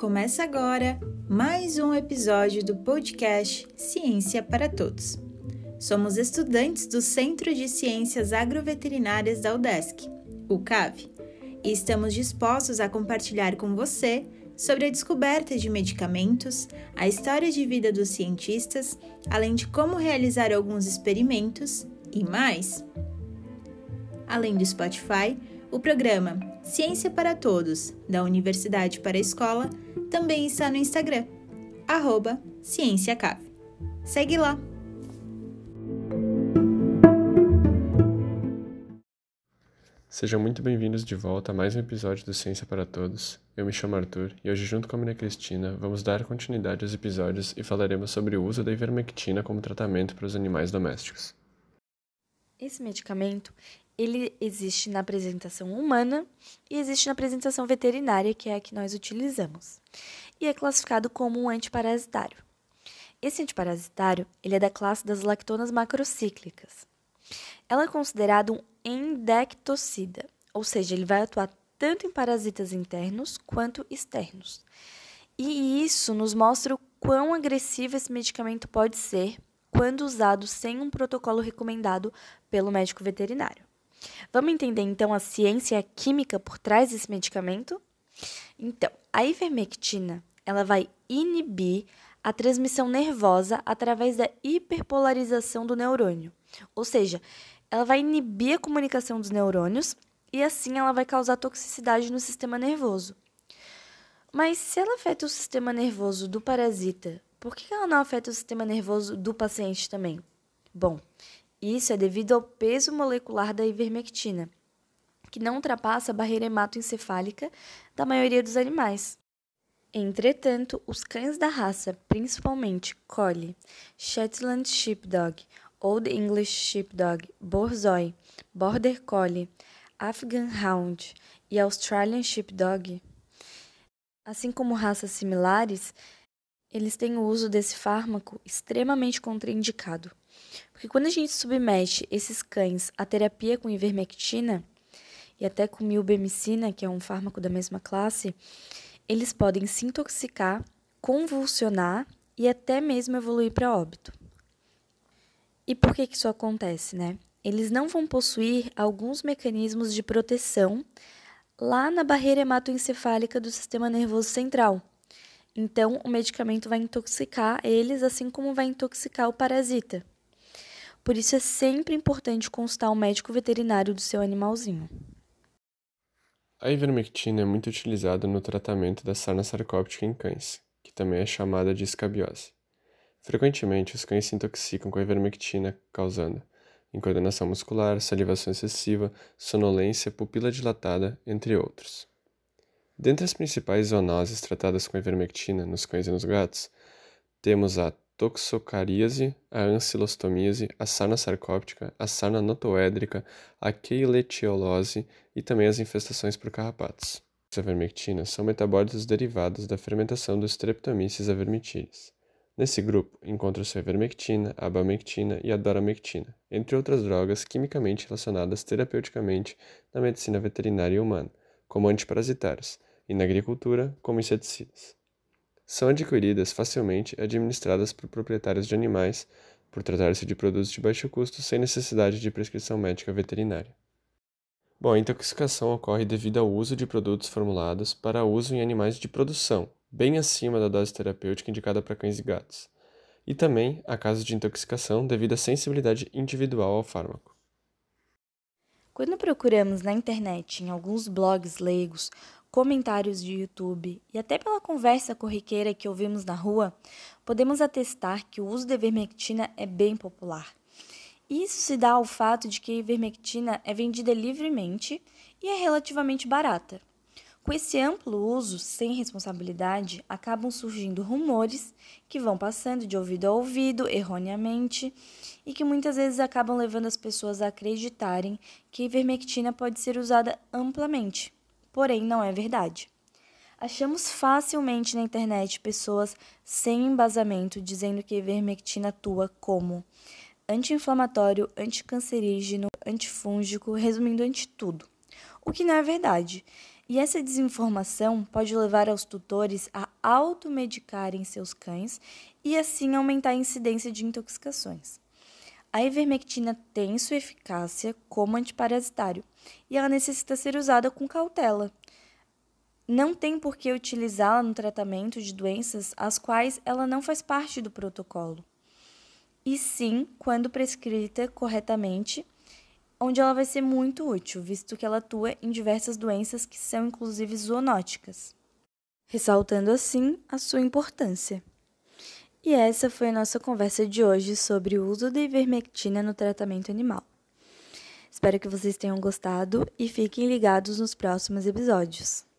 Começa agora mais um episódio do podcast Ciência para Todos. Somos estudantes do Centro de Ciências Agroveterinárias da UDESC, o CAV, e estamos dispostos a compartilhar com você sobre a descoberta de medicamentos, a história de vida dos cientistas, além de como realizar alguns experimentos e mais. Além do Spotify, o programa Ciência para Todos, da Universidade para a Escola, também está no Instagram, arroba CiênciaCave. Segue lá! Sejam muito bem-vindos de volta a mais um episódio do Ciência para Todos. Eu me chamo Arthur e hoje, junto com a Maria Cristina, vamos dar continuidade aos episódios e falaremos sobre o uso da ivermectina como tratamento para os animais domésticos. Esse medicamento, ele existe na apresentação humana e existe na apresentação veterinária, que é a que nós utilizamos. E é classificado como um antiparasitário. Esse antiparasitário, ele é da classe das lactonas macrocíclicas. Ela é considerada um endectocida, ou seja, ele vai atuar tanto em parasitas internos quanto externos. E isso nos mostra o quão agressivo esse medicamento pode ser quando usado sem um protocolo recomendado pelo médico veterinário. Vamos entender então a ciência química por trás desse medicamento? Então, a ivermectina, ela vai inibir a transmissão nervosa através da hiperpolarização do neurônio. Ou seja, ela vai inibir a comunicação dos neurônios e assim ela vai causar toxicidade no sistema nervoso. Mas se ela afeta o sistema nervoso do parasita, por que ela não afeta o sistema nervoso do paciente também? Bom, isso é devido ao peso molecular da ivermectina, que não ultrapassa a barreira hematoencefálica da maioria dos animais. Entretanto, os cães da raça, principalmente Collie, Shetland Sheepdog, Old English Sheepdog, Borzoi, Border Collie, Afghan Hound e Australian Sheepdog, assim como raças similares, eles têm o uso desse fármaco extremamente contraindicado. Porque quando a gente submete esses cães à terapia com ivermectina e até com milbemicina, que é um fármaco da mesma classe, eles podem se intoxicar, convulsionar e até mesmo evoluir para óbito. E por que, que isso acontece, né? Eles não vão possuir alguns mecanismos de proteção lá na barreira hematoencefálica do sistema nervoso central. Então, o medicamento vai intoxicar eles, assim como vai intoxicar o parasita. Por isso, é sempre importante consultar o médico veterinário do seu animalzinho. A ivermectina é muito utilizada no tratamento da sarna sarcóptica em cães, que também é chamada de escabiose. Frequentemente, os cães se intoxicam com a ivermectina, causando incoordenação muscular, salivação excessiva, sonolência, pupila dilatada, entre outros. Dentre as principais zoonoses tratadas com ivermectina nos cães e nos gatos, temos a toxocaríase, a ancilostomíase, a sarna sarcóptica, a sarna notoédrica, a queiletiolose e também as infestações por carrapatos. As ivermectinas são metabólitos derivados da fermentação do Streptomyces avermitilis. Nesse grupo encontram-se a ivermectina, a abamectina e a doramectina, entre outras drogas quimicamente relacionadas terapeuticamente na medicina veterinária e humana, como antiparasitários, e na agricultura, como inseticidas. São adquiridas facilmente e administradas por proprietários de animais, por tratar-se de produtos de baixo custo sem necessidade de prescrição médica veterinária. Bom, a intoxicação ocorre devido ao uso de produtos formulados para uso em animais de produção, bem acima da dose terapêutica indicada para cães e gatos, e também há casos de intoxicação devido à sensibilidade individual ao fármaco. Quando procuramos na internet, em alguns blogs leigos, comentários de YouTube e até pela conversa corriqueira que ouvimos na rua, podemos atestar que o uso de ivermectina é bem popular. Isso se dá ao fato de que a ivermectina é vendida livremente e é relativamente barata. Com esse amplo uso sem responsabilidade, acabam surgindo rumores que vão passando de ouvido a ouvido erroneamente e que muitas vezes acabam levando as pessoas a acreditarem que a ivermectina pode ser usada amplamente, porém não é verdade. Achamos facilmente na internet pessoas sem embasamento dizendo que a ivermectina atua como anti-inflamatório, anticancerígeno, antifúngico, resumindo anti tudo. O que não é verdade. E essa desinformação pode levar aos tutores a automedicarem seus cães e assim aumentar a incidência de intoxicações. A ivermectina tem sua eficácia como antiparasitário e ela necessita ser usada com cautela. Não tem por que utilizá-la no tratamento de doenças as quais ela não faz parte do protocolo. E sim, quando prescrita corretamente, onde ela vai ser muito útil, visto que ela atua em diversas doenças que são inclusive zoonóticas, ressaltando assim a sua importância. E essa foi a nossa conversa de hoje sobre o uso da ivermectina no tratamento animal. Espero que vocês tenham gostado e fiquem ligados nos próximos episódios.